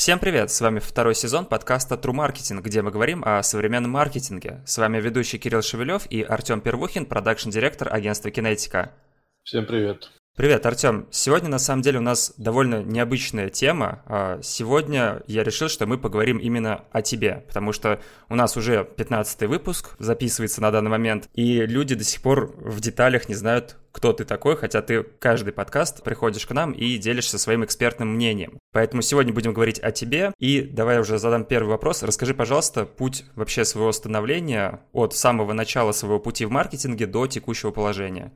Всем привет! С вами второй сезон подкаста True Marketing, где мы говорим о современном маркетинге. С вами ведущий Кирилл Шевелев и Артем Первухин, продакшн-директор агентства Кинетика. Всем привет! Привет, Артем. Сегодня, на самом деле, у нас довольно необычная тема. А, сегодня я решил, что мы поговорим именно о тебе, потому что у нас уже 15 выпуск записывается на данный момент, и люди до сих пор в деталях не знают, кто ты такой, хотя ты каждый подкаст приходишь к нам и делишься своим экспертным мнением. Поэтому сегодня будем говорить о тебе. И давай уже задам первый вопрос. Расскажи, пожалуйста, путь вообще своего становления от самого начала своего пути в маркетинге до текущего положения.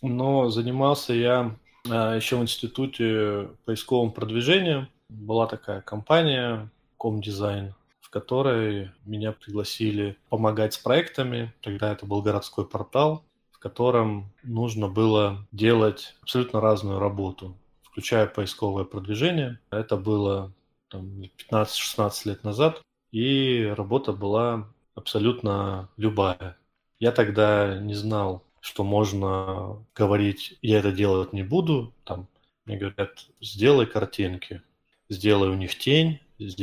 Но занимался я а, еще в институте поисковым продвижением. Была такая компания Комдизайн, в которой меня пригласили помогать с проектами. Тогда это был городской портал, в котором нужно было делать абсолютно разную работу, включая поисковое продвижение. Это было 15-16 лет назад, и работа была абсолютно любая. Я тогда не знал что можно говорить, я это делать не буду, там, мне говорят, сделай картинки, сделай у них тень,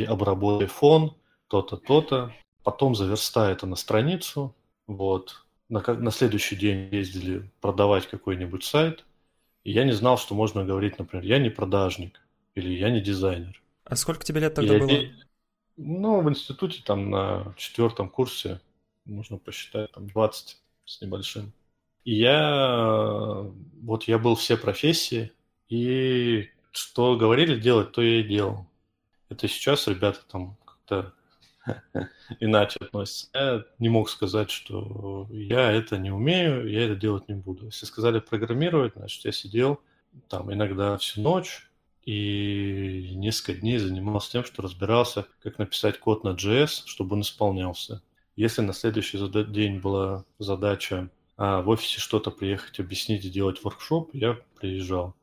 обработай фон, то-то, то-то, потом заверстай это на страницу, вот, на, на следующий день ездили продавать какой-нибудь сайт, и я не знал, что можно говорить, например, я не продажник или я не дизайнер. А сколько тебе лет тогда было? Ну, в институте там на четвертом курсе, можно посчитать, там 20 с небольшим. Я, вот я был все профессии, и что говорили делать, то я и делал. Это сейчас ребята там как-то иначе относятся. Я не мог сказать, что я это не умею, я это делать не буду. Если сказали программировать, значит, я сидел там иногда всю ночь и несколько дней занимался тем, что разбирался, как написать код на JS, чтобы он исполнялся. Если на следующий день была задача а в офисе что-то приехать, объяснить, сделать воркшоп, я приезжал.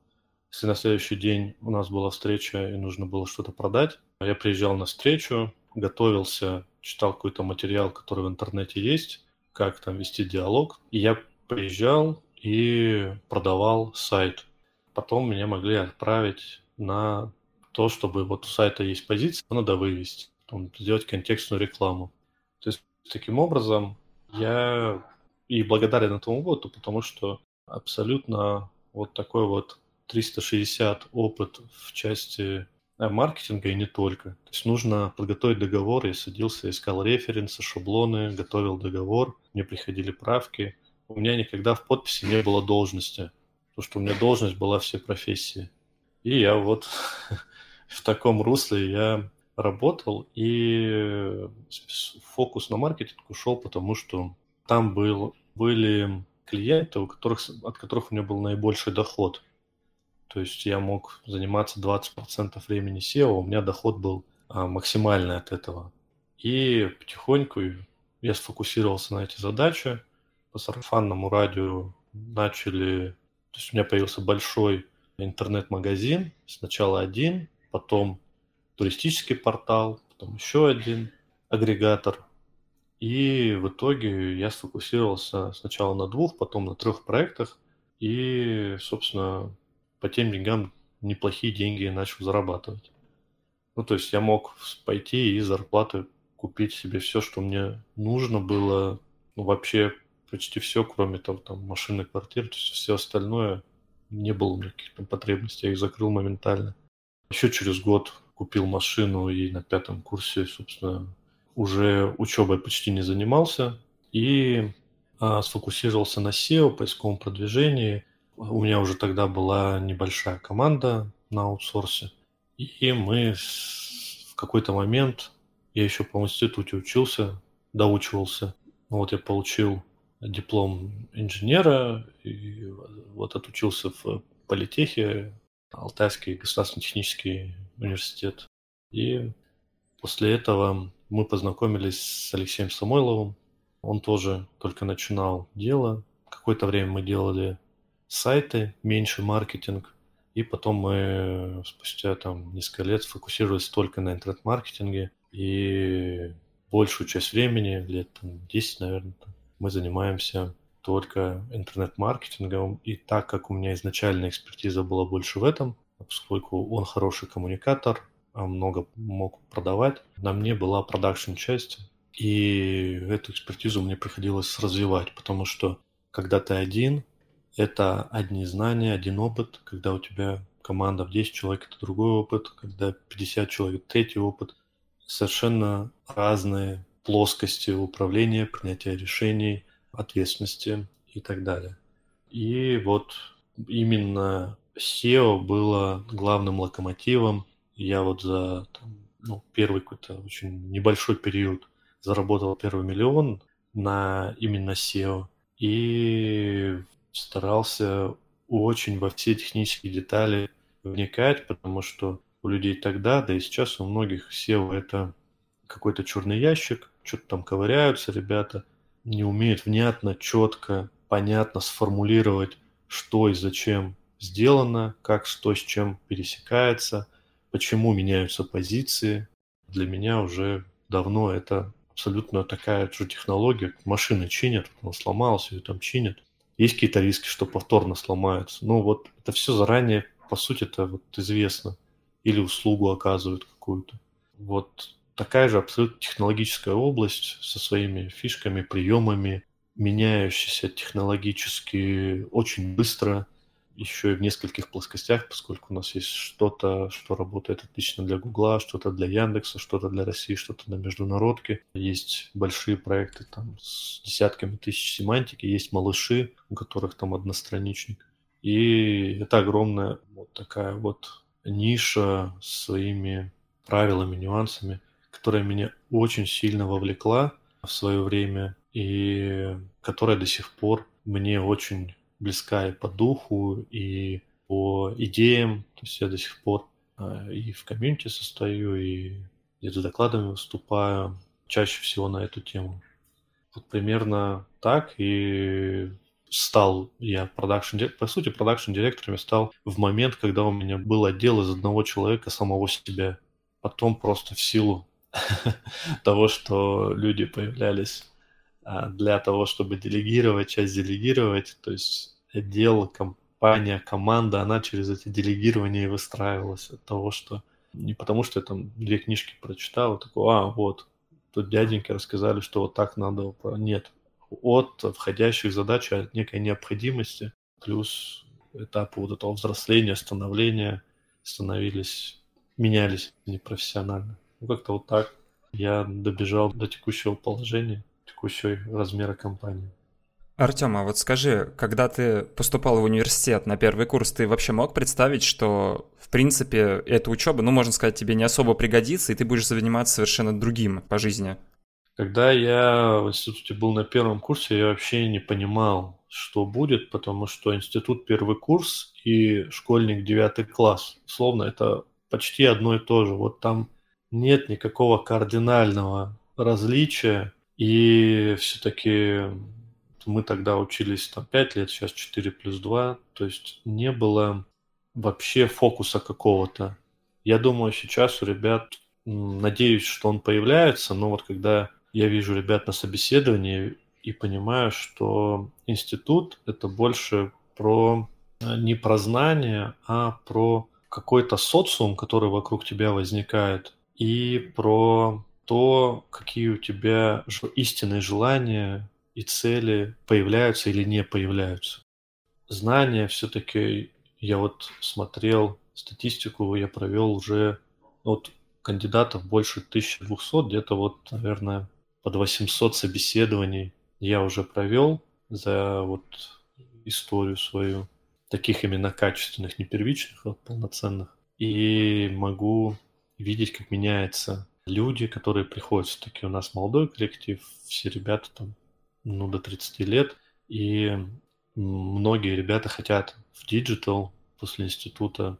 Если на следующий день у нас была встреча и нужно было что-то продать, я приезжал на встречу, готовился, читал какой-то материал, который в интернете есть, как там вести диалог. И я приезжал и продавал сайт. Потом меня могли отправить на то, чтобы вот у сайта есть позиция, надо вывести, сделать контекстную рекламу. То есть таким образом я и благодарен этому боту, потому что абсолютно вот такой вот 360 опыт в части э, маркетинга и не только. То есть нужно подготовить договор. Я садился, искал референсы, шаблоны, готовил договор, мне приходили правки. У меня никогда в подписи не было должности, потому что у меня должность была все профессии. И я вот в таком русле я работал, и фокус на маркетинг ушел, потому что там был, были клиенты, у которых, от которых у меня был наибольший доход. То есть я мог заниматься 20% времени SEO, у меня доход был а, максимальный от этого. И потихоньку я сфокусировался на эти задачи. По сарафанному радио начали... То есть у меня появился большой интернет-магазин. Сначала один, потом туристический портал, потом еще один агрегатор и в итоге я сфокусировался сначала на двух, потом на трех проектах. И, собственно, по тем деньгам неплохие деньги начал зарабатывать. Ну, то есть я мог пойти и зарплаты купить себе все, что мне нужно было. Ну, вообще почти все, кроме того, там, машины, квартиры. То есть все остальное не было никаких там потребностей. Я их закрыл моментально. Еще через год купил машину и на пятом курсе, собственно, уже учебой почти не занимался и а, сфокусировался на SEO, поисковом продвижении. У меня уже тогда была небольшая команда на аутсорсе. И мы в какой-то момент, я еще по институте учился, доучивался. Вот я получил диплом инженера, и вот отучился в политехе, Алтайский государственный технический университет. И после этого мы познакомились с Алексеем Самойловым. Он тоже только начинал дело. Какое-то время мы делали сайты, меньше маркетинг. И потом мы спустя там несколько лет сфокусировались только на интернет-маркетинге. И большую часть времени, лет там, 10, наверное, мы занимаемся только интернет-маркетингом. И так как у меня изначально экспертиза была больше в этом, поскольку он хороший коммуникатор, много мог продавать. На мне была продакшн-часть, и эту экспертизу мне приходилось развивать, потому что когда ты один, это одни знания, один опыт. Когда у тебя команда в 10 человек, это другой опыт. Когда 50 человек, третий опыт. Совершенно разные плоскости управления, принятия решений, ответственности и так далее. И вот именно SEO было главным локомотивом. Я вот за там, ну, первый какой-то очень небольшой период заработал первый миллион на именно SEO и старался очень во все технические детали вникать, потому что у людей тогда, да и сейчас у многих SEO это какой-то черный ящик, что-то там ковыряются ребята, не умеют внятно, четко, понятно сформулировать, что и зачем сделано, как что с чем пересекается, почему меняются позиции. Для меня уже давно это абсолютно такая же технология. Машины чинят, он сломался, ее там чинят. Есть какие-то риски, что повторно сломаются. Но вот это все заранее, по сути, это вот известно. Или услугу оказывают какую-то. Вот такая же абсолютно технологическая область со своими фишками, приемами, меняющаяся технологически очень быстро, еще и в нескольких плоскостях, поскольку у нас есть что-то, что работает отлично для Гугла, что-то для Яндекса, что-то для России, что-то на международке. Есть большие проекты там с десятками тысяч семантики, есть малыши, у которых там одностраничник. И это огромная вот такая вот ниша с своими правилами, нюансами, которая меня очень сильно вовлекла в свое время и которая до сих пор мне очень близка и по духу, и по идеям. То есть я до сих пор а, и в комьюнити состою, и где-то докладами выступаю, чаще всего на эту тему. Вот примерно так и стал я продакшн по сути продакшн директором стал в момент, когда у меня был отдел из одного человека самого себя. Потом просто в силу того, что люди появлялись для того, чтобы делегировать, часть делегировать, то есть отдел, компания, команда, она через эти делегирования и выстраивалась от того, что не потому, что я там две книжки прочитал, такой, а, вот, тут дяденьки рассказали, что вот так надо. Нет, от входящих задач, от некой необходимости, плюс этапы вот этого взросления, становления становились, менялись непрофессионально. Ну, как-то вот так я добежал до текущего положения, текущего размера компании. Артем, а вот скажи, когда ты поступал в университет на первый курс, ты вообще мог представить, что, в принципе, эта учеба, ну, можно сказать, тебе не особо пригодится, и ты будешь заниматься совершенно другим по жизни? Когда я в институте был на первом курсе, я вообще не понимал, что будет, потому что институт первый курс и школьник девятый класс, словно это почти одно и то же. Вот там нет никакого кардинального различия, и все-таки мы тогда учились там 5 лет, сейчас 4 плюс 2, то есть не было вообще фокуса какого-то. Я думаю, сейчас у ребят, надеюсь, что он появляется, но вот когда я вижу ребят на собеседовании и понимаю, что институт – это больше про э, не про знание, а про какой-то социум, который вокруг тебя возникает, и про то, какие у тебя истинные желания, и цели появляются или не появляются. Знания все-таки, я вот смотрел статистику, я провел уже от кандидатов больше 1200, где-то вот, наверное, под 800 собеседований я уже провел за вот историю свою, таких именно качественных, не первичных, а полноценных. И могу видеть, как меняются люди, которые приходят. Все-таки у нас молодой коллектив, все ребята там ну, до 30 лет, и многие ребята хотят в digital после института,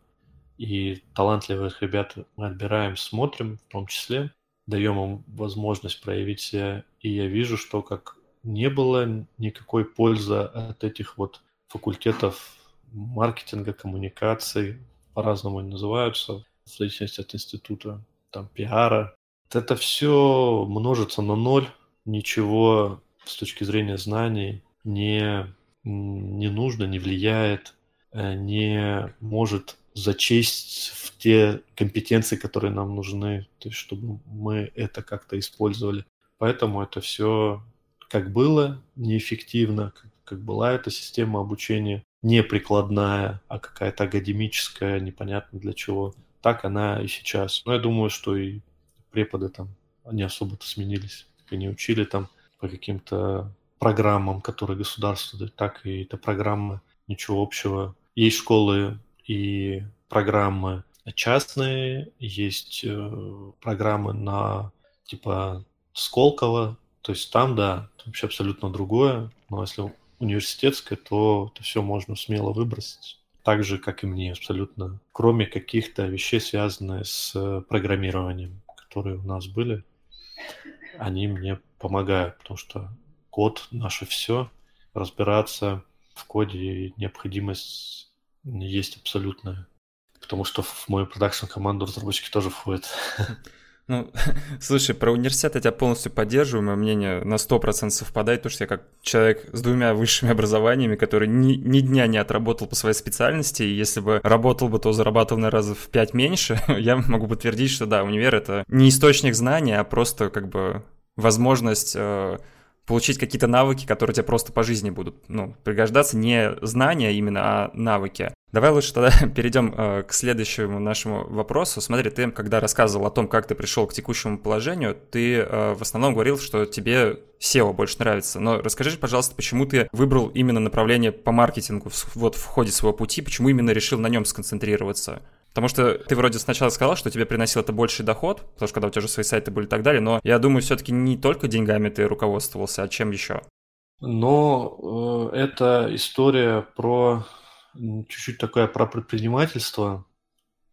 и талантливых ребят мы отбираем, смотрим в том числе, даем им возможность проявить себя, и я вижу, что как не было никакой пользы от этих вот факультетов маркетинга, коммуникаций, по-разному они называются, в зависимости от института, там, пиара. Это все множится на ноль, ничего с точки зрения знаний не, не нужно, не влияет, э, не может зачесть в те компетенции, которые нам нужны, то есть чтобы мы это как-то использовали. Поэтому это все как было неэффективно, как, как была эта система обучения, не прикладная, а какая-то академическая, непонятно для чего. Так она и сейчас. Но я думаю, что и преподы там, они особо-то сменились. Они учили там по каким-то программам, которые государство дает, так и это программы ничего общего. Есть школы и программы частные, есть э, программы на типа Сколково, то есть там, да, вообще абсолютно другое, но если университетское, то это все можно смело выбросить. Так же, как и мне, абсолютно. Кроме каких-то вещей, связанных с программированием, которые у нас были, они мне помогают, потому что код наше все, разбираться в коде необходимость есть абсолютная. Потому что в мою продакшн команду разработчики тоже входят. Ну, слушай, про университет я тебя полностью поддерживаю, мое мнение на 100% совпадает, потому что я как человек с двумя высшими образованиями, который ни, ни дня не отработал по своей специальности, и если бы работал бы, то зарабатывал на раза в пять меньше, я могу подтвердить, что да, универ — это не источник знаний, а просто как бы возможность э, получить какие-то навыки, которые тебе просто по жизни будут ну, пригождаться, не знания именно, а навыки. Давай лучше тогда перейдем э, к следующему нашему вопросу. Смотри, ты когда рассказывал о том, как ты пришел к текущему положению, ты э, в основном говорил, что тебе SEO больше нравится. Но расскажи, пожалуйста, почему ты выбрал именно направление по маркетингу вот в ходе своего пути, почему именно решил на нем сконцентрироваться? Потому что ты вроде сначала сказал, что тебе приносил это больший доход, потому что когда у тебя уже свои сайты были и так далее, но я думаю, все-таки не только деньгами ты руководствовался, а чем еще? Но э, это история про чуть-чуть такая про предпринимательство.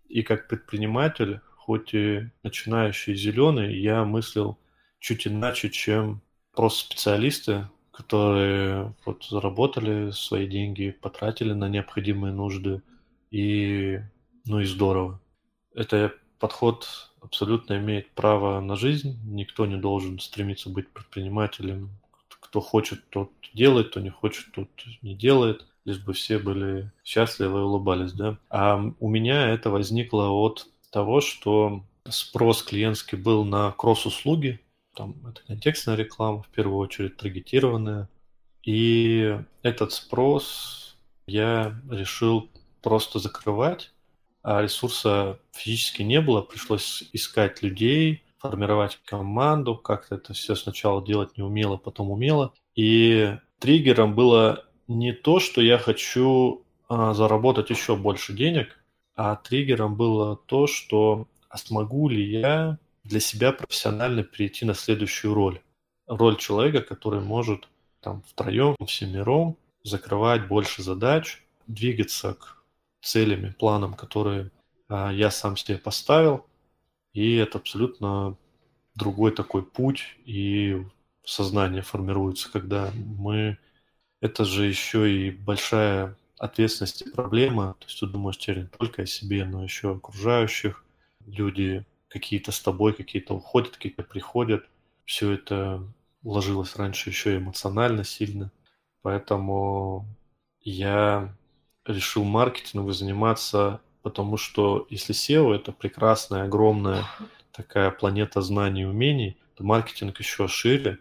И как предприниматель, хоть и начинающий зеленый, я мыслил чуть иначе, чем просто специалисты, которые вот заработали свои деньги, потратили на необходимые нужды и ну и здорово. Это подход абсолютно имеет право на жизнь. Никто не должен стремиться быть предпринимателем. Кто хочет, тот делает, кто не хочет, тот не делает. Лишь бы все были счастливы и улыбались, да. А у меня это возникло от того, что спрос клиентский был на кросс-услуги. Там это контекстная реклама, в первую очередь таргетированная. И этот спрос я решил просто закрывать а ресурса физически не было, пришлось искать людей, формировать команду, как-то это все сначала делать не умело, потом умело. И триггером было не то, что я хочу а, заработать еще больше денег, а триггером было то, что а смогу ли я для себя профессионально перейти на следующую роль. Роль человека, который может там втроем, всемиром закрывать больше задач, двигаться к целями, планом, которые а, я сам себе поставил. И это абсолютно другой такой путь, и сознание формируется, когда мы... Это же еще и большая ответственность и проблема. То есть ты думаешь теперь не только о себе, но еще окружающих. Люди какие-то с тобой, какие-то уходят, какие-то приходят. Все это ложилось раньше еще эмоционально сильно. Поэтому я решил маркетингом заниматься, потому что если SEO это прекрасная, огромная такая планета знаний и умений, то маркетинг еще шире,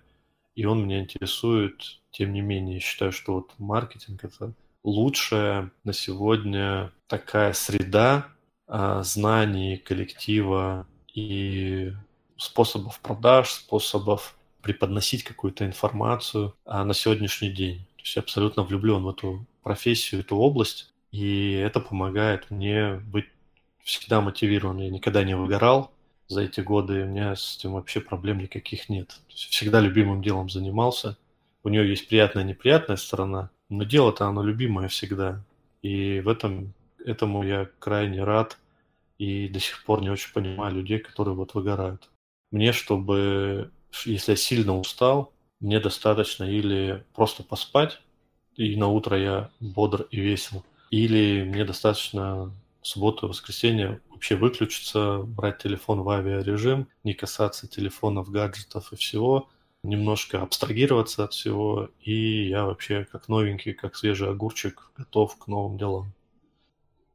и он меня интересует. Тем не менее, я считаю, что вот маркетинг это лучшая на сегодня такая среда а, знаний, коллектива и способов продаж, способов преподносить какую-то информацию а, на сегодняшний день. То есть я абсолютно влюблен в эту профессию, эту область, и это помогает мне быть всегда мотивированным. Я никогда не выгорал за эти годы, у меня с этим вообще проблем никаких нет. Всегда любимым делом занимался. У нее есть приятная и неприятная сторона, но дело-то оно любимое всегда. И в этом этому я крайне рад и до сих пор не очень понимаю людей, которые вот выгорают. Мне, чтобы, если я сильно устал, мне достаточно или просто поспать, и на утро я бодр и весел. Или мне достаточно субботу и воскресенье вообще выключиться, брать телефон в авиарежим, не касаться телефонов, гаджетов и всего, немножко абстрагироваться от всего, и я вообще как новенький, как свежий огурчик, готов к новым делам.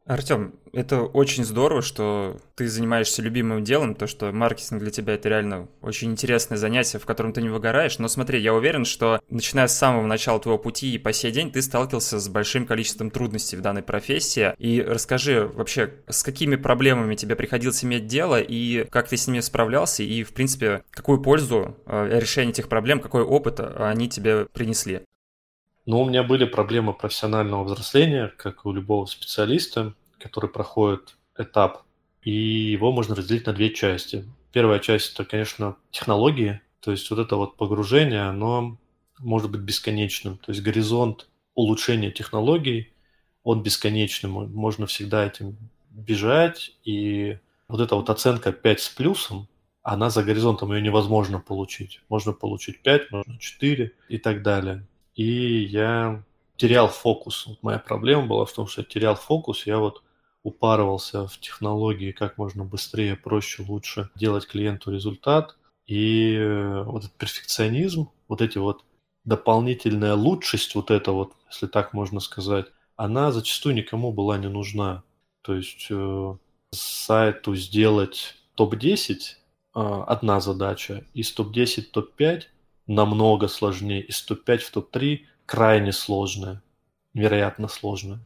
Артем, это очень здорово, что ты занимаешься любимым делом, то, что маркетинг для тебя это реально очень интересное занятие, в котором ты не выгораешь. Но смотри, я уверен, что начиная с самого начала твоего пути и по сей день ты сталкивался с большим количеством трудностей в данной профессии. И расскажи вообще, с какими проблемами тебе приходилось иметь дело и как ты с ними справлялся, и, в принципе, какую пользу э, решение этих проблем, какой опыт э, они тебе принесли? Ну, у меня были проблемы профессионального взросления, как у любого специалиста, который проходит этап, и его можно разделить на две части. Первая часть – это, конечно, технологии, то есть вот это вот погружение, оно может быть бесконечным. То есть горизонт улучшения технологий, он бесконечный, можно всегда этим бежать, и вот эта вот оценка 5 с плюсом, она за горизонтом, ее невозможно получить. Можно получить 5, можно 4 и так далее и я терял фокус. Вот моя проблема была в том, что я терял фокус, я вот упарывался в технологии, как можно быстрее, проще, лучше делать клиенту результат. И э, вот этот перфекционизм, вот эти вот дополнительная лучшесть, вот это вот, если так можно сказать, она зачастую никому была не нужна. То есть э, сайту сделать топ-10 э, одна задача, из топ-10 топ-5 намного сложнее, и топ-5 в топ-3 крайне сложное, невероятно сложное.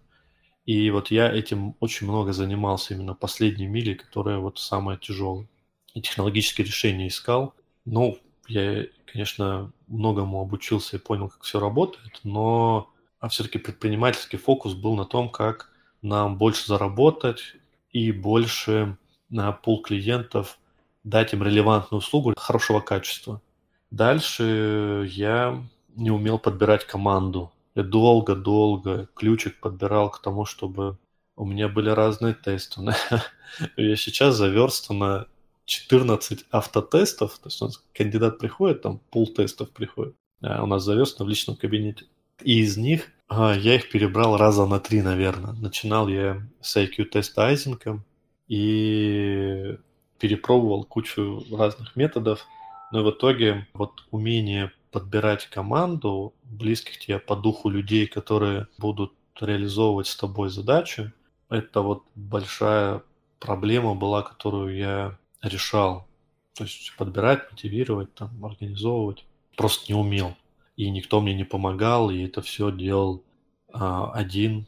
И вот я этим очень много занимался именно последней мили, которая вот самая тяжелая. И технологические решения искал. Ну, я, конечно, многому обучился и понял, как все работает, но а все-таки предпринимательский фокус был на том, как нам больше заработать и больше на пул клиентов дать им релевантную услугу хорошего качества. Дальше я не умел подбирать команду. Я долго-долго ключик подбирал к тому, чтобы у меня были разные тесты. Я сейчас заверстано 14 автотестов, то есть у нас кандидат приходит, там пул тестов приходит, а у нас заверстано в личном кабинете. И из них а, я их перебрал раза на три, наверное. Начинал я с IQ-теста Айзенка и перепробовал кучу разных методов, но в итоге вот умение подбирать команду близких тебе по духу людей, которые будут реализовывать с тобой задачи, это вот большая проблема была, которую я решал. То есть подбирать, мотивировать, там, организовывать. Просто не умел. И никто мне не помогал, и это все делал а, один.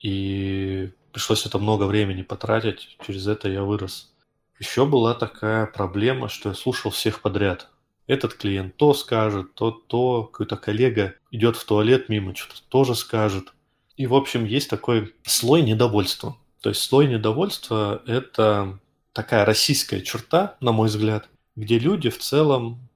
И пришлось это много времени потратить. Через это я вырос. Еще была такая проблема, что я слушал всех подряд. Этот клиент то скажет, то то, какой-то коллега идет в туалет мимо, что-то тоже скажет. И, в общем, есть такой слой недовольства. То есть слой недовольства – это такая российская черта, на мой взгляд, где люди в целом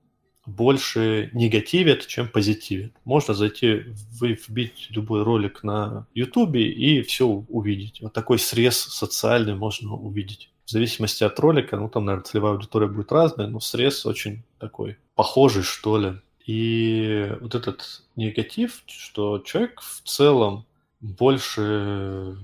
больше негативят, чем позитивят. Можно зайти, вбить любой ролик на Ютубе и все увидеть. Вот такой срез социальный можно увидеть в зависимости от ролика, ну там, наверное, целевая аудитория будет разная, но срез очень такой похожий, что ли. И вот этот негатив, что человек в целом больше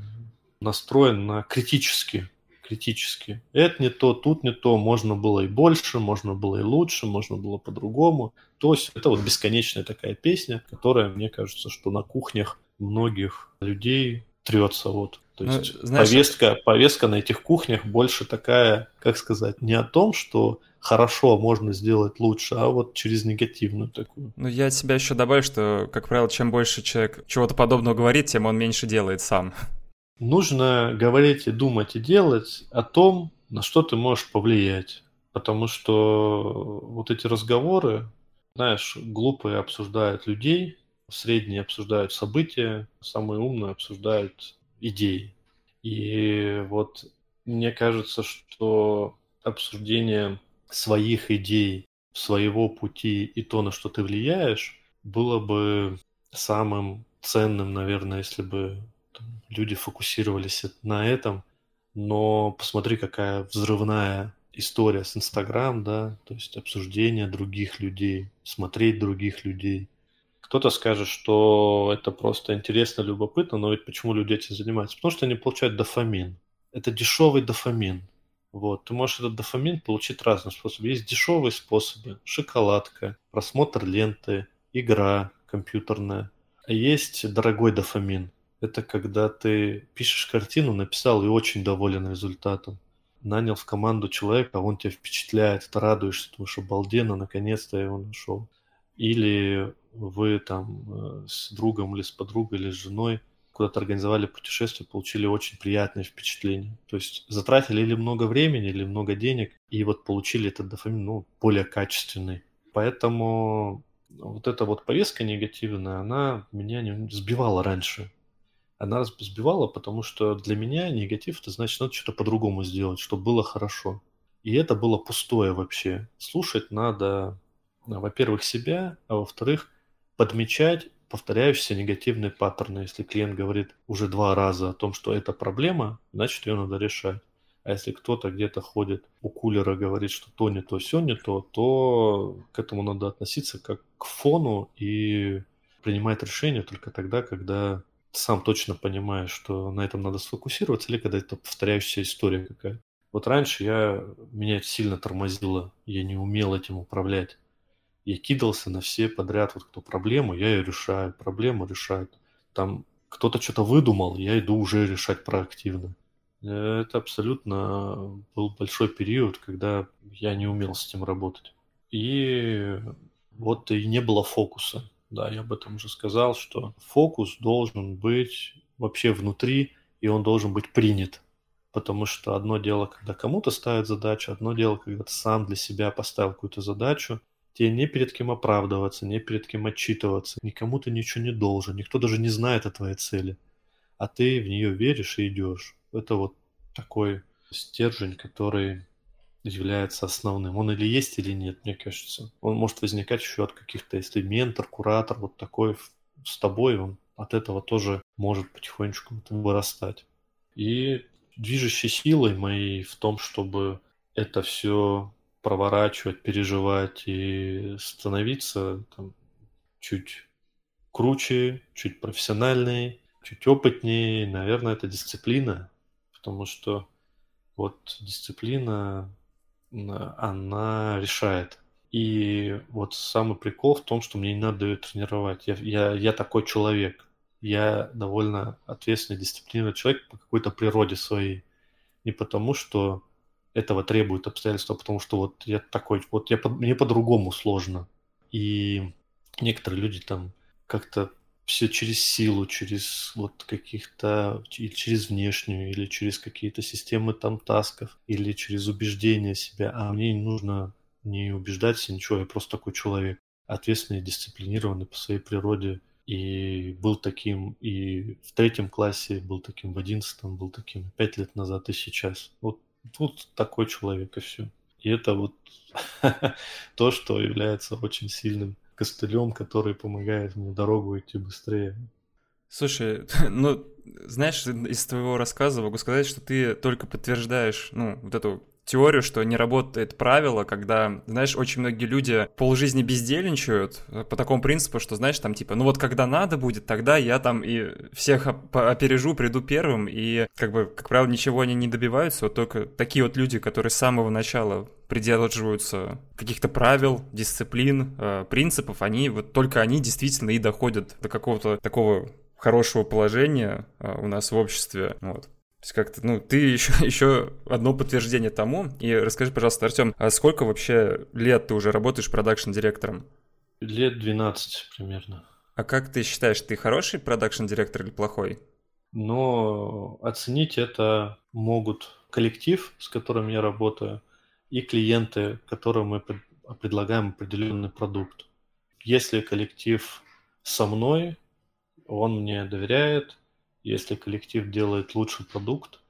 настроен на критически, критически. Это не то, тут не то, можно было и больше, можно было и лучше, можно было по-другому. То есть это вот бесконечная такая песня, которая, мне кажется, что на кухнях многих людей трется вот то ну, есть знаешь, повестка, повестка на этих кухнях больше такая, как сказать, не о том, что хорошо можно сделать лучше, а вот через негативную такую. Ну, я от себя еще добавлю, что, как правило, чем больше человек чего-то подобного говорит, тем он меньше делает сам. Нужно говорить и думать и делать о том, на что ты можешь повлиять. Потому что вот эти разговоры, знаешь, глупые обсуждают людей, средние обсуждают события, самые умные обсуждают идей. И вот мне кажется, что обсуждение своих идей, своего пути и то, на что ты влияешь, было бы самым ценным, наверное, если бы люди фокусировались на этом. Но посмотри, какая взрывная история с Инстаграм, да, то есть обсуждение других людей, смотреть других людей – кто-то скажет, что это просто интересно, любопытно, но ведь почему люди этим занимаются? Потому что они получают дофамин. Это дешевый дофамин. Вот. Ты можешь этот дофамин получить разным способом. Есть дешевые способы. Шоколадка, просмотр ленты, игра компьютерная. А есть дорогой дофамин. Это когда ты пишешь картину, написал и очень доволен результатом. Нанял в команду человека, он тебя впечатляет, ты радуешься, потому что обалденно, наконец-то я его нашел. Или вы там э, с другом или с подругой или с женой куда-то организовали путешествие, получили очень приятное впечатление. То есть затратили или много времени, или много денег, и вот получили этот дофамин, ну, более качественный. Поэтому вот эта вот повестка негативная, она меня не сбивала раньше. Она сбивала, потому что для меня негатив, это значит, надо что-то по-другому сделать, чтобы было хорошо. И это было пустое вообще. Слушать надо, во-первых, себя, а во-вторых, подмечать повторяющиеся негативные паттерны. Если клиент говорит уже два раза о том, что это проблема, значит ее надо решать. А если кто-то где-то ходит у кулера, говорит, что то не то, все не то, то к этому надо относиться как к фону и принимать решение только тогда, когда сам точно понимаешь, что на этом надо сфокусироваться, или когда это повторяющаяся история какая-то. Вот раньше я, меня сильно тормозило, я не умел этим управлять. Я кидался на все подряд, вот кто проблему, я ее решаю, проблему решаю. Там кто-то что-то выдумал, я иду уже решать проактивно. Это абсолютно был большой период, когда я не умел с этим работать. И вот и не было фокуса. Да, я об этом уже сказал, что фокус должен быть вообще внутри, и он должен быть принят. Потому что одно дело, когда кому-то ставят задачу, одно дело, когда ты сам для себя поставил какую-то задачу, тебе не перед кем оправдываться, не перед кем отчитываться, никому ты ничего не должен, никто даже не знает о твоей цели, а ты в нее веришь и идешь. Это вот такой стержень, который является основным. Он или есть, или нет, мне кажется. Он может возникать еще от каких-то, если ментор, куратор, вот такой с тобой, он от этого тоже может потихонечку вырастать. И движущей силой моей в том, чтобы это все проворачивать, переживать и становиться там, чуть круче, чуть профессиональнее, чуть опытнее, наверное, это дисциплина, потому что вот дисциплина, она решает. И вот самый прикол в том, что мне не надо ее тренировать. Я, я, я такой человек. Я довольно ответственный, дисциплинированный человек по какой-то природе своей. Не потому, что этого требуют обстоятельства, потому что вот я такой, вот я, мне по-другому сложно. И некоторые люди там как-то все через силу, через вот каких-то, через внешнюю, или через какие-то системы там тасков, или через убеждение себя. А мне не нужно не убеждать себя ничего, я просто такой человек, ответственный, дисциплинированный по своей природе. И был таким и в третьем классе, был таким в одиннадцатом, был таким пять лет назад и сейчас. Вот тут такой человек и все. И это вот то, что является очень сильным костылем, который помогает мне дорогу идти быстрее. Слушай, ну, знаешь, из твоего рассказа могу сказать, что ты только подтверждаешь, ну, вот эту теорию, что не работает правило, когда, знаешь, очень многие люди полжизни бездельничают э, по такому принципу, что, знаешь, там типа, ну вот когда надо будет, тогда я там и всех опережу, приду первым, и как бы, как правило, ничего они не добиваются, вот только такие вот люди, которые с самого начала придерживаются каких-то правил, дисциплин, э, принципов, они вот только они действительно и доходят до какого-то такого хорошего положения э, у нас в обществе. Вот. То есть как-то, ну, ты еще, еще одно подтверждение тому. И расскажи, пожалуйста, Артем, а сколько вообще лет ты уже работаешь продакшн-директором? Лет 12 примерно. А как ты считаешь, ты хороший продакшн-директор или плохой? Но оценить это могут коллектив, с которым я работаю, и клиенты, которым мы предлагаем определенный продукт. Если коллектив со мной, он мне доверяет, если коллектив делает лучший продукт,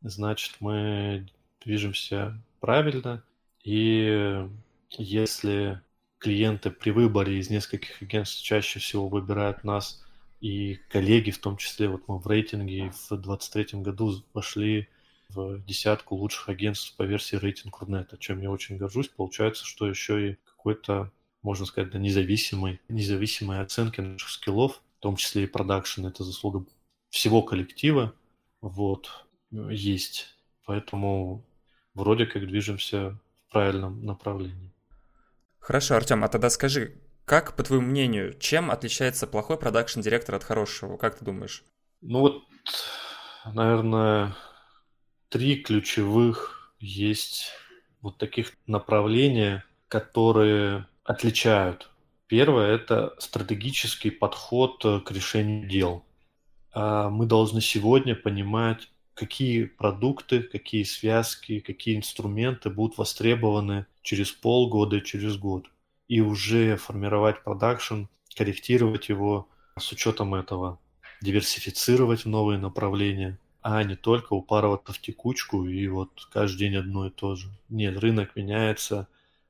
значит мы движемся правильно. И если клиенты при выборе из нескольких агентств чаще всего выбирают нас, и коллеги в том числе, вот мы в рейтинге в 2023 году вошли в десятку лучших агентств по версии рейтинг Рунета, чем я очень горжусь. Получается, что еще и какой-то, можно сказать, независимой, независимой оценки наших скиллов, в том числе и продакшн, это заслуга всего коллектива вот, есть. Поэтому вроде как движемся в правильном направлении. Хорошо, Артем, а тогда скажи, как, по твоему мнению, чем отличается плохой продакшн-директор от хорошего? Как ты думаешь? Ну вот, наверное, три ключевых есть вот таких направления, которые отличают. Первое – это стратегический подход к решению дел. А мы должны сегодня понимать, какие продукты, какие связки, какие инструменты будут востребованы через полгода, через год. И уже формировать продакшн, корректировать его с учетом этого, диверсифицировать в новые направления, а не только упарываться в текучку и вот каждый день одно и то же. Нет, рынок меняется,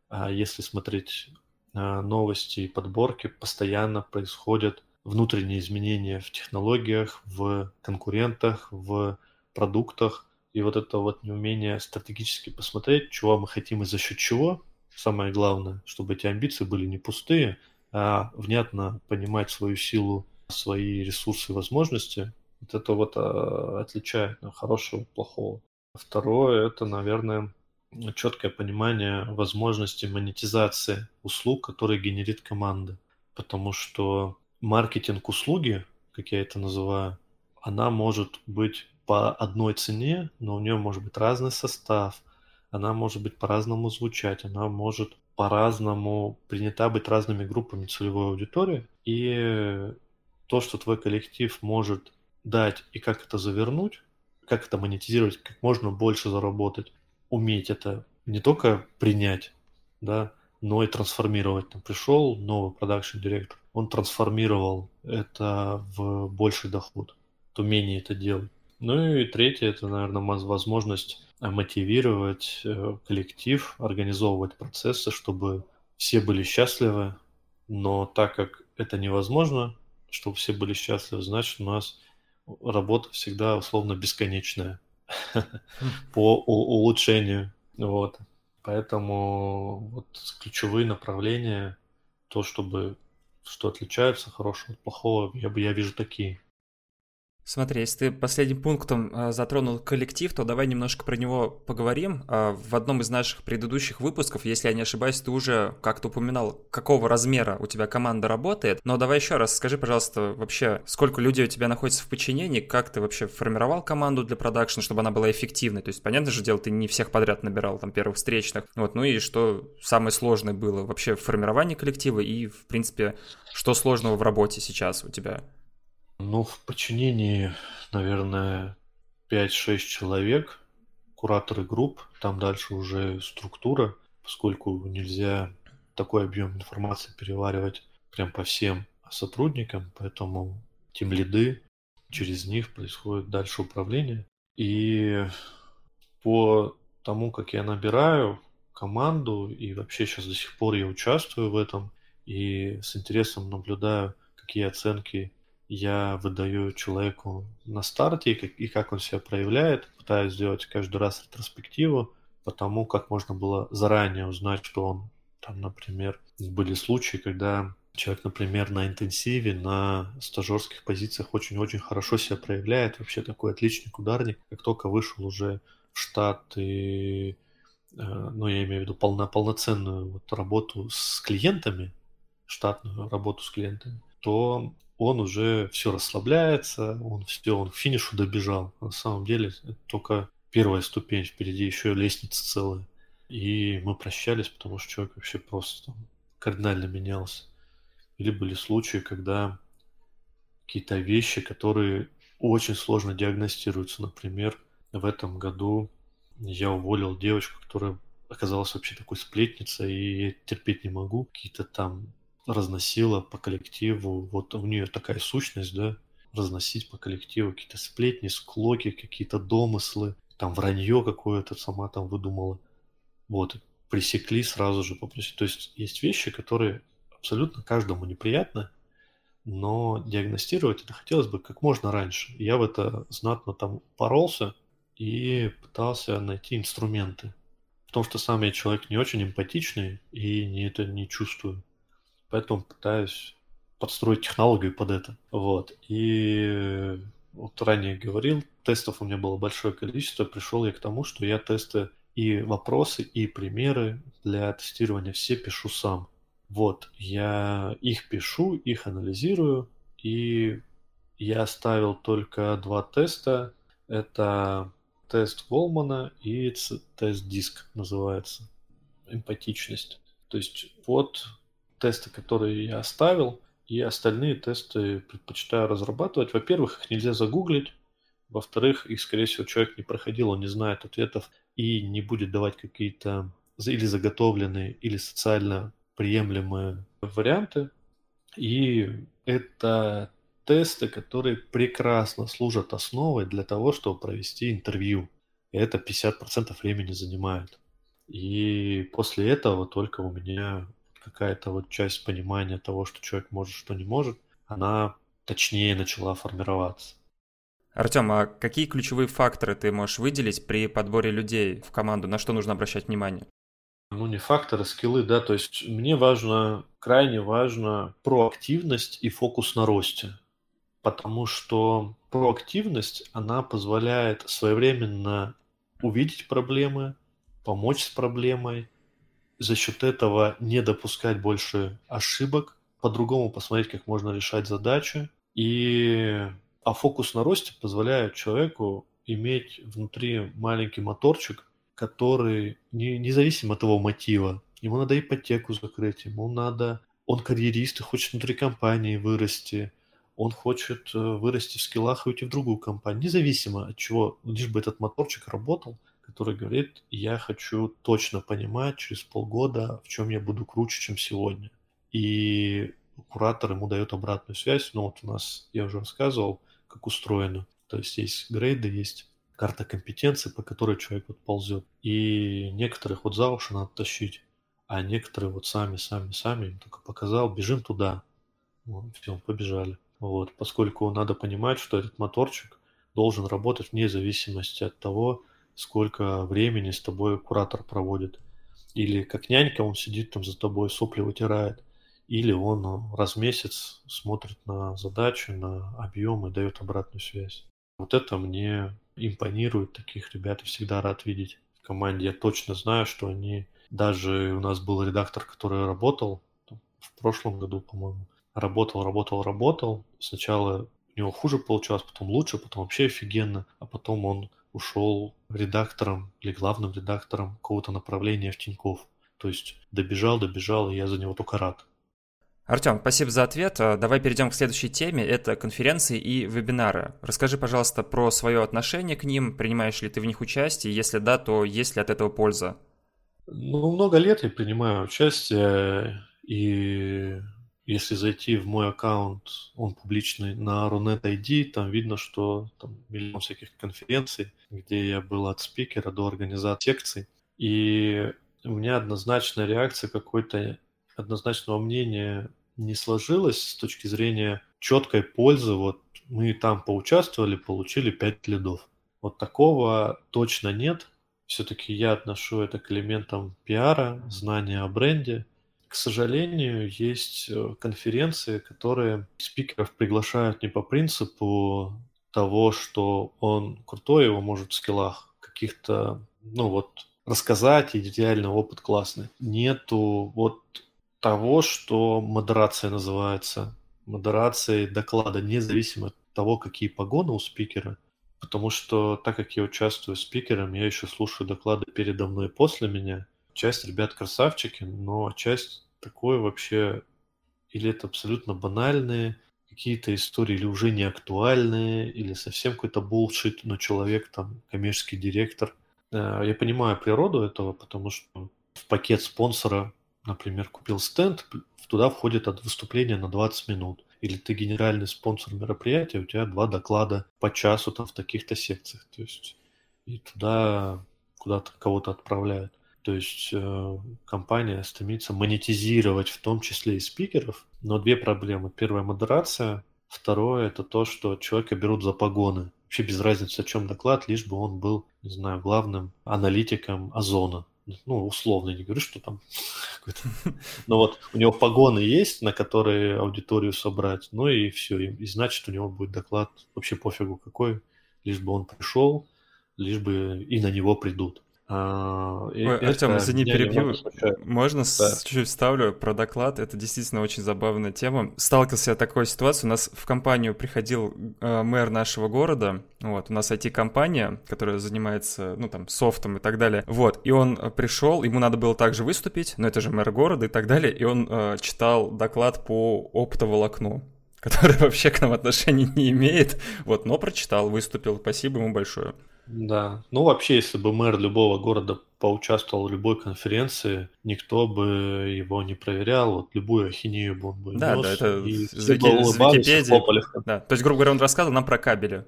а если смотреть а, новости и подборки, постоянно происходят внутренние изменения в технологиях, в конкурентах, в продуктах. И вот это вот неумение стратегически посмотреть, чего мы хотим и за счет чего, самое главное, чтобы эти амбиции были не пустые, а внятно понимать свою силу, свои ресурсы возможности, вот это вот а, отличает хорошего от плохого. Второе, это, наверное, четкое понимание возможности монетизации услуг, которые генерит команда. Потому что маркетинг услуги, как я это называю, она может быть по одной цене, но у нее может быть разный состав, она может быть по-разному звучать, она может по-разному принята быть разными группами целевой аудитории. И то, что твой коллектив может дать и как это завернуть, как это монетизировать, как можно больше заработать, уметь это не только принять, да, но и трансформировать. Там пришел новый продакшн директор, он трансформировал это в больший доход, умение это делать. Ну и третье, это, наверное, возможность мотивировать э, коллектив, организовывать процессы, чтобы все были счастливы. Но так как это невозможно, чтобы все были счастливы, значит, у нас работа всегда условно бесконечная по улучшению. Вот. Поэтому вот ключевые направления, то, чтобы что отличается хорошего от плохого, я бы я вижу такие. Смотри, если ты последним пунктом э, затронул коллектив, то давай немножко про него поговорим. Э, в одном из наших предыдущих выпусков, если я не ошибаюсь, ты уже как-то упоминал, какого размера у тебя команда работает. Но давай еще раз скажи, пожалуйста, вообще, сколько людей у тебя находится в подчинении, как ты вообще формировал команду для продакшн, чтобы она была эффективной. То есть, понятно же дело, ты не всех подряд набирал, там, первых встречных. Вот, ну и что самое сложное было вообще в формировании коллектива и, в принципе, что сложного в работе сейчас у тебя? Ну, в подчинении, наверное, 5-6 человек, кураторы групп, там дальше уже структура, поскольку нельзя такой объем информации переваривать прям по всем сотрудникам, поэтому тем лиды, через них происходит дальше управление. И по тому, как я набираю команду, и вообще сейчас до сих пор я участвую в этом, и с интересом наблюдаю, какие оценки я выдаю человеку на старте, и как, он себя проявляет, пытаюсь сделать каждый раз ретроспективу, потому как можно было заранее узнать, что он там, например, были случаи, когда человек, например, на интенсиве, на стажерских позициях очень-очень хорошо себя проявляет, вообще такой отличник ударник, как только вышел уже в штат и, э, ну, я имею в виду полно, полноценную вот работу с клиентами, штатную работу с клиентами, то он уже все расслабляется, он все, он к финишу добежал. На самом деле только первая ступень, впереди еще лестница целая. И мы прощались, потому что человек вообще просто там кардинально менялся. Или были случаи, когда какие-то вещи, которые очень сложно диагностируются. Например, в этом году я уволил девочку, которая оказалась вообще такой сплетницей, и терпеть не могу. Какие-то там разносила по коллективу, вот у нее такая сущность, да, разносить по коллективу какие-то сплетни, склоки, какие-то домыслы, там вранье какое-то сама там выдумала. Вот, пресекли сразу же попросить. То есть есть вещи, которые абсолютно каждому неприятны, но диагностировать это хотелось бы как можно раньше. Я в это знатно там поролся и пытался найти инструменты. Потому что сам я человек не очень эмпатичный и не это не чувствую поэтому пытаюсь подстроить технологию под это. Вот. И вот ранее говорил, тестов у меня было большое количество, пришел я к тому, что я тесты и вопросы, и примеры для тестирования все пишу сам. Вот, я их пишу, их анализирую, и я ставил только два теста. Это тест Голмана и тест диск называется. Эмпатичность. То есть вот тесты, которые я оставил, и остальные тесты предпочитаю разрабатывать. Во-первых, их нельзя загуглить. Во-вторых, их, скорее всего, человек не проходил, он не знает ответов и не будет давать какие-то или заготовленные, или социально приемлемые варианты. И это тесты, которые прекрасно служат основой для того, чтобы провести интервью. Это 50% времени занимает. И после этого только у меня какая-то вот часть понимания того, что человек может, что не может, она точнее начала формироваться. Артем, а какие ключевые факторы ты можешь выделить при подборе людей в команду? На что нужно обращать внимание? Ну, не факторы, скиллы, да. То есть мне важно, крайне важно проактивность и фокус на росте. Потому что проактивность, она позволяет своевременно увидеть проблемы, помочь с проблемой, за счет этого не допускать больше ошибок, по-другому посмотреть, как можно решать задачи. И... А фокус на росте позволяет человеку иметь внутри маленький моторчик, который не, независимо от его мотива. Ему надо ипотеку закрыть, ему надо... Он карьерист и хочет внутри компании вырасти. Он хочет э, вырасти в скиллах и уйти в другую компанию. Независимо от чего, лишь бы этот моторчик работал, который говорит, я хочу точно понимать через полгода, в чем я буду круче, чем сегодня. И куратор ему дает обратную связь. Ну вот у нас, я уже рассказывал, как устроено. То есть есть грейды, есть карта компетенции, по которой человек вот ползет. И некоторых вот за уши надо тащить, а некоторые вот сами, сами, сами, им только показал, бежим туда. Вот, все, побежали. Вот, поскольку надо понимать, что этот моторчик должен работать вне зависимости от того, сколько времени с тобой куратор проводит. Или как нянька, он сидит там за тобой, сопли вытирает. Или он ну, раз в месяц смотрит на задачу, на объем и дает обратную связь. Вот это мне импонирует, таких ребят я всегда рад видеть в команде. Я точно знаю, что они... Даже у нас был редактор, который работал в прошлом году, по-моему. Работал, работал, работал. Сначала у него хуже получалось, потом лучше, потом вообще офигенно. А потом он ушел редактором или главным редактором какого-то направления в Тиньков. То есть добежал, добежал, и я за него только рад. Артем, спасибо за ответ. А, давай перейдем к следующей теме. Это конференции и вебинары. Расскажи, пожалуйста, про свое отношение к ним. Принимаешь ли ты в них участие? Если да, то есть ли от этого польза? Ну, много лет я принимаю участие, и если зайти в мой аккаунт, он публичный, на Runet ID, там видно, что там миллион всяких конференций, где я был от спикера до организации секций. И у меня однозначная реакция какой-то однозначного мнения не сложилась с точки зрения четкой пользы. Вот мы там поучаствовали, получили 5 лидов. Вот такого точно нет. Все-таки я отношу это к элементам пиара, знания о бренде – к сожалению, есть э, конференции, которые спикеров приглашают не по принципу того, что он крутой, его может в скиллах каких-то, ну вот, рассказать, идеальный опыт классный. Нету вот того, что модерация называется. Модерацией доклада, независимо от того, какие погоны у спикера. Потому что, так как я участвую спикером, я еще слушаю доклады передо мной и после меня – часть ребят красавчики, но часть такое вообще или это абсолютно банальные какие-то истории, или уже не актуальные, или совсем какой-то булшит, но человек там, коммерческий директор. Э, я понимаю природу этого, потому что в пакет спонсора, например, купил стенд, туда входит от выступления на 20 минут. Или ты генеральный спонсор мероприятия, у тебя два доклада по часу там в таких-то секциях. То есть и туда куда-то кого-то отправляют. То есть э, компания стремится монетизировать в том числе и спикеров, но две проблемы. Первая – модерация, второе – это то, что человека берут за погоны. Вообще без разницы, о чем доклад, лишь бы он был, не знаю, главным аналитиком Озона. Ну, условно, не говорю, что там Но вот у него погоны есть, на которые аудиторию собрать, ну и все. И, и значит, у него будет доклад вообще пофигу какой, лишь бы он пришел, лишь бы и на него придут. А, Ой, Артем, извини, перебью. Можно да. чуть-чуть вставлю про доклад? Это действительно очень забавная тема. Сталкивался я такой ситуацией. У нас в компанию приходил э, мэр нашего города. Вот, у нас IT-компания, которая занимается, ну, там, софтом и так далее. Вот, и он пришел, ему надо было также выступить, но это же мэр города и так далее. И он э, читал доклад по оптоволокну который вообще к нам отношения не имеет, вот, но прочитал, выступил, спасибо ему большое. Да. Ну, вообще, если бы мэр любого города поучаствовал в любой конференции, никто бы его не проверял, вот любую ахинею бы он бы Да, нес, да, это и из, Вики... из Википедии. Да. То есть, грубо говоря, он рассказывал нам про кабели.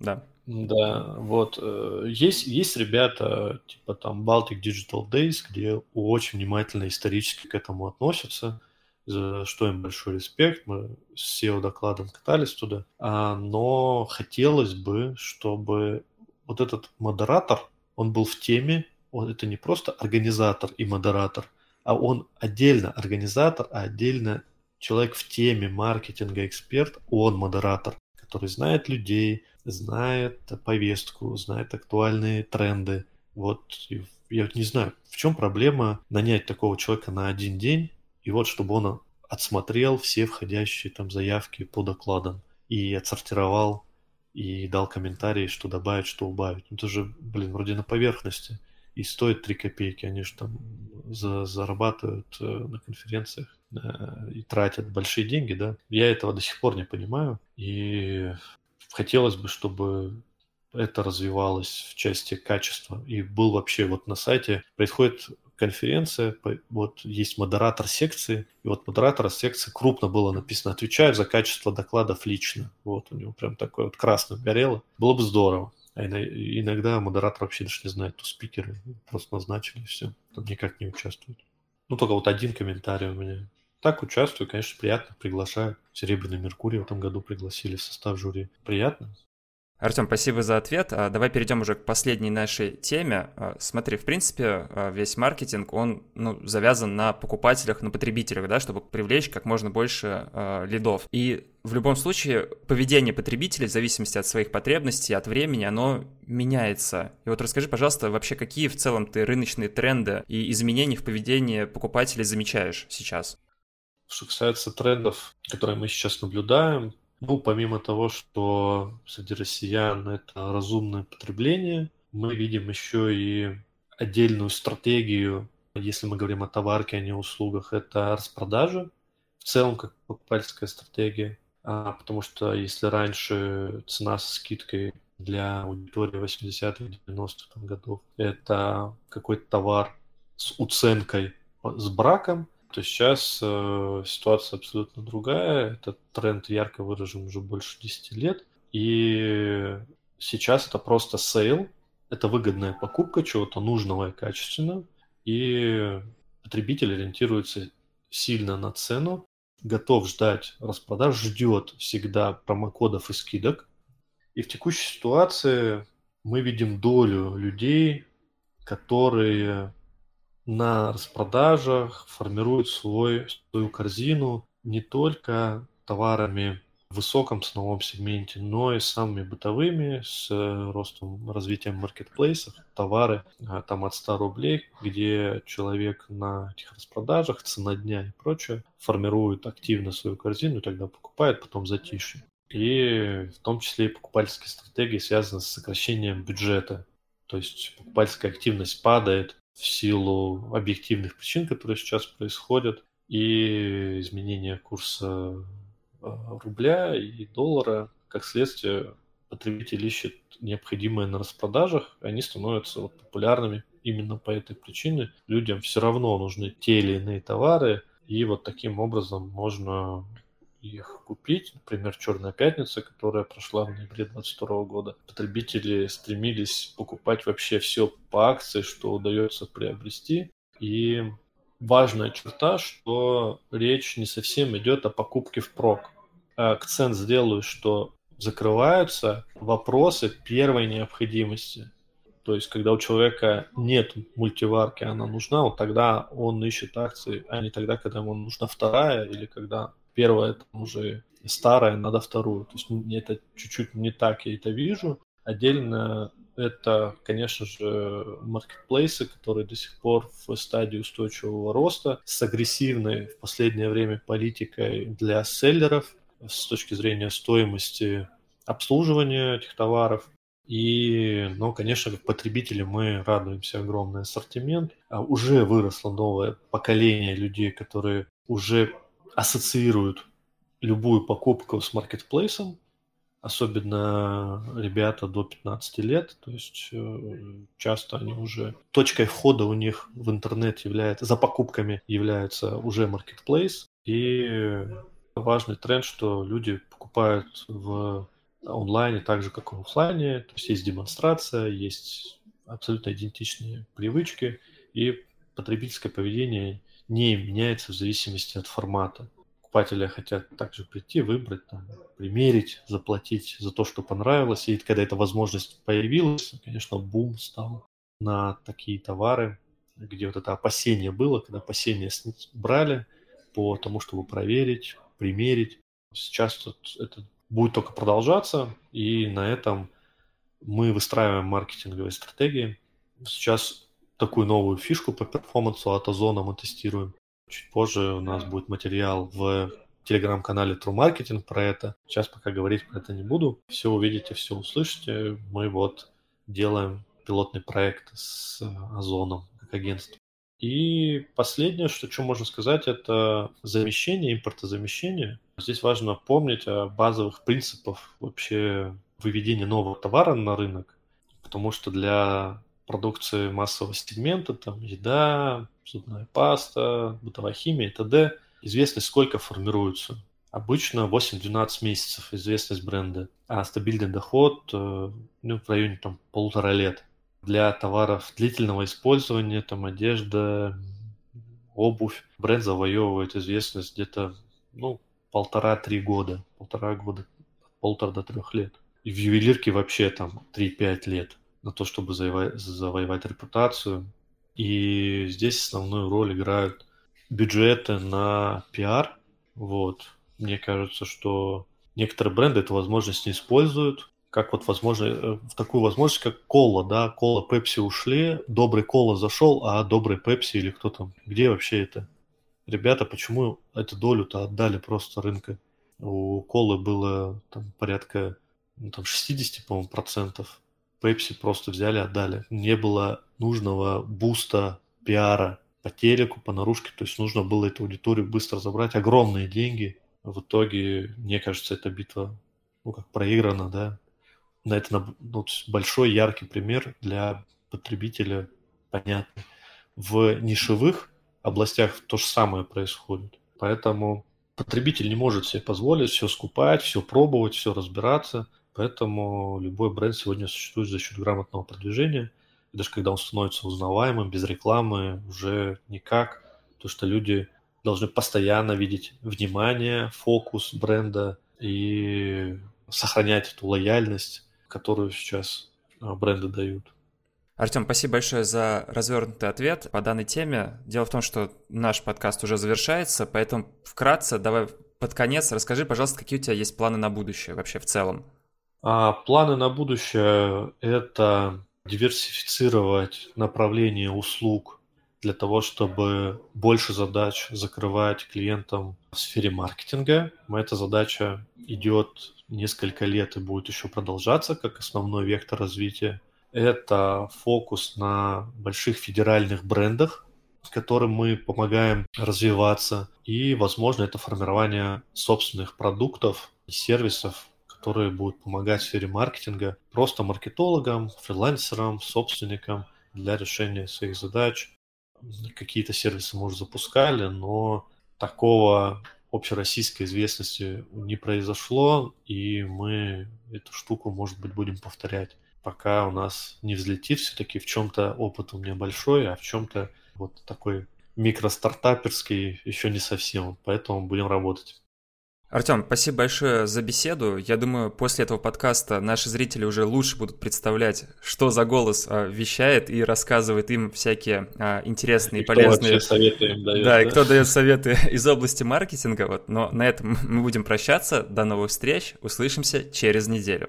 Да. Да, вот. Э, есть, есть ребята, типа там Baltic Digital Days, где очень внимательно исторически к этому относятся, за что им большой респект. Мы с SEO докладом катались туда. А, но хотелось бы, чтобы вот этот модератор, он был в теме, он это не просто организатор и модератор, а он отдельно организатор, а отдельно человек в теме маркетинга, эксперт, он модератор, который знает людей, знает повестку, знает актуальные тренды. Вот я не знаю, в чем проблема нанять такого человека на один день, и вот чтобы он отсмотрел все входящие там заявки по докладам и отсортировал и дал комментарий, что добавить, что убавить. Ну, это же, блин, вроде на поверхности. И стоит 3 копейки. Они же там за, зарабатывают э, на конференциях э, и тратят большие деньги, да. Я этого до сих пор не понимаю. И хотелось бы, чтобы это развивалось в части качества. И был вообще вот на сайте, происходит конференция, вот есть модератор секции, и вот модератора секции крупно было написано, отвечаю за качество докладов лично. Вот у него прям такое вот красным горело. Было бы здорово. А иногда модератор вообще даже не знает, кто спикеры. Просто назначили все. Там никак не участвует. Ну, только вот один комментарий у меня. Так участвую, конечно, приятно, приглашаю. Серебряный Меркурий в этом году пригласили в состав жюри. Приятно. Артем, спасибо за ответ. А, давай перейдем уже к последней нашей теме. А, смотри, в принципе, а, весь маркетинг, он ну, завязан на покупателях, на потребителях, да, чтобы привлечь как можно больше э, лидов. И в любом случае поведение потребителей в зависимости от своих потребностей, от времени, оно меняется. И вот расскажи, пожалуйста, вообще какие в целом ты рыночные тренды и изменения в поведении покупателей замечаешь сейчас? Что касается трендов, которые мы сейчас наблюдаем, ну, помимо того, что среди россиян это разумное потребление, мы видим еще и отдельную стратегию, если мы говорим о товарке, а не услугах, это распродажа в целом как покупательская стратегия. А, потому что если раньше цена со скидкой для аудитории 80-х, 90-х годов это какой-то товар с уценкой, с браком, то сейчас э, ситуация абсолютно другая. Этот тренд ярко выражен уже больше 10 лет. И сейчас это просто sale, это выгодная покупка чего-то нужного и качественного. И потребитель ориентируется сильно на цену, готов ждать распродаж, ждет всегда промокодов и скидок. И в текущей ситуации мы видим долю людей, которые на распродажах формируют свой, свою корзину не только товарами в высоком ценовом сегменте, но и самыми бытовыми с ростом, развитием маркетплейсов, товары а, там от 100 рублей, где человек на этих распродажах, цена дня и прочее, формирует активно свою корзину, тогда покупает, потом затишье. И в том числе и покупательские стратегии связаны с сокращением бюджета. То есть покупательская активность падает, в силу объективных причин, которые сейчас происходят, и изменения курса а, рубля и доллара, как следствие, потребитель ищет необходимое на распродажах, и они становятся популярными именно по этой причине. Людям все равно нужны те или иные товары, и вот таким образом можно их купить. Например, «Черная пятница», которая прошла в ноябре 2022 года. Потребители стремились покупать вообще все по акции, что удается приобрести. И важная черта, что речь не совсем идет о покупке в прок. А акцент сделаю, что закрываются вопросы первой необходимости. То есть, когда у человека нет мультиварки, она нужна, вот тогда он ищет акции, а не тогда, когда ему нужна вторая или когда первая там уже старая, надо вторую. То есть это чуть-чуть не так я это вижу. Отдельно Это, конечно же, маркетплейсы, которые до сих пор в стадии устойчивого роста с агрессивной в последнее время политикой для селлеров с точки зрения стоимости обслуживания этих товаров. И, ну, конечно, как потребители мы радуемся огромный ассортимент. А уже выросло новое поколение людей, которые уже ассоциируют любую покупку с маркетплейсом, особенно ребята до 15 лет, то есть э, часто они уже точкой входа у них в интернет является, за покупками является уже маркетплейс, и важный тренд, что люди покупают в онлайне так же, как и в офлайне, то есть есть демонстрация, есть абсолютно идентичные привычки, и потребительское поведение не меняется в зависимости от формата покупатели хотят также прийти, выбрать, там, примерить, заплатить за то, что понравилось. И когда эта возможность появилась, конечно, бум стал на такие товары, где вот это опасение было, когда опасения брали по тому, чтобы проверить, примерить. Сейчас тут это будет только продолжаться, и на этом мы выстраиваем маркетинговые стратегии. Сейчас такую новую фишку по перформансу от Озона мы тестируем. Чуть позже у нас будет материал в телеграм-канале True Marketing про это. Сейчас пока говорить про это не буду. Все увидите, все услышите. Мы вот делаем пилотный проект с Озоном как агентство. И последнее, что, что можно сказать, это замещение, импортозамещение. Здесь важно помнить о базовых принципах вообще выведения нового товара на рынок, потому что для продукции массового сегмента, там еда, зубная паста, бытовая химия и т.д. Известность сколько формируется? Обычно 8-12 месяцев известность бренда, а стабильный доход э, ну, в районе там, полутора лет. Для товаров длительного использования, там одежда, обувь, бренд завоевывает известность где-то ну, полтора-три года, полтора года, полтора до трех лет. И в ювелирке вообще там 3-5 лет на то, чтобы завоевать, завоевать репутацию. И здесь основную роль играют бюджеты на пиар. Вот. Мне кажется, что некоторые бренды эту возможность не используют. Как вот возможно, э, в такую возможность, как кола, да, кола, пепси ушли, добрый кола зашел, а добрый пепси или кто там, где вообще это? Ребята, почему эту долю-то отдали просто рынка? У колы было там порядка ну, там 60, по-моему, процентов Pepsi просто взяли, отдали. Не было нужного буста, пиара по телеку, по наружке, то есть нужно было эту аудиторию быстро забрать, огромные деньги. В итоге, мне кажется, эта битва, ну, как проиграна, да. На это ну, большой яркий пример для потребителя, понятный. В нишевых областях то же самое происходит. Поэтому потребитель не может себе позволить все скупать, все пробовать, все разбираться. Поэтому любой бренд сегодня существует за счет грамотного продвижения. И даже когда он становится узнаваемым, без рекламы, уже никак. То, что люди должны постоянно видеть внимание, фокус бренда и сохранять эту лояльность, которую сейчас а, бренды дают. Артем, спасибо большое за развернутый ответ по данной теме. Дело в том, что наш подкаст уже завершается, поэтому вкратце давай под конец расскажи, пожалуйста, какие у тебя есть планы на будущее вообще в целом. А планы на будущее – это диверсифицировать направление услуг для того, чтобы больше задач закрывать клиентам в сфере маркетинга. Эта задача идет несколько лет и будет еще продолжаться как основной вектор развития. Это фокус на больших федеральных брендах, которым мы помогаем развиваться. И, возможно, это формирование собственных продуктов и сервисов которые будут помогать в сфере маркетинга просто маркетологам, фрилансерам, собственникам для решения своих задач. Какие-то сервисы мы уже запускали, но такого общероссийской известности не произошло, и мы эту штуку, может быть, будем повторять. Пока у нас не взлетит, все-таки в чем-то опыт у меня большой, а в чем-то вот такой микростартаперский еще не совсем, поэтому будем работать. Артем, спасибо большое за беседу. Я думаю, после этого подкаста наши зрители уже лучше будут представлять, что за голос а, вещает и рассказывает им всякие а, интересные и, полезные... Кто советы им дает, да, да, и кто дает советы из области маркетинга. Вот. Но на этом мы будем прощаться. До новых встреч. Услышимся через неделю.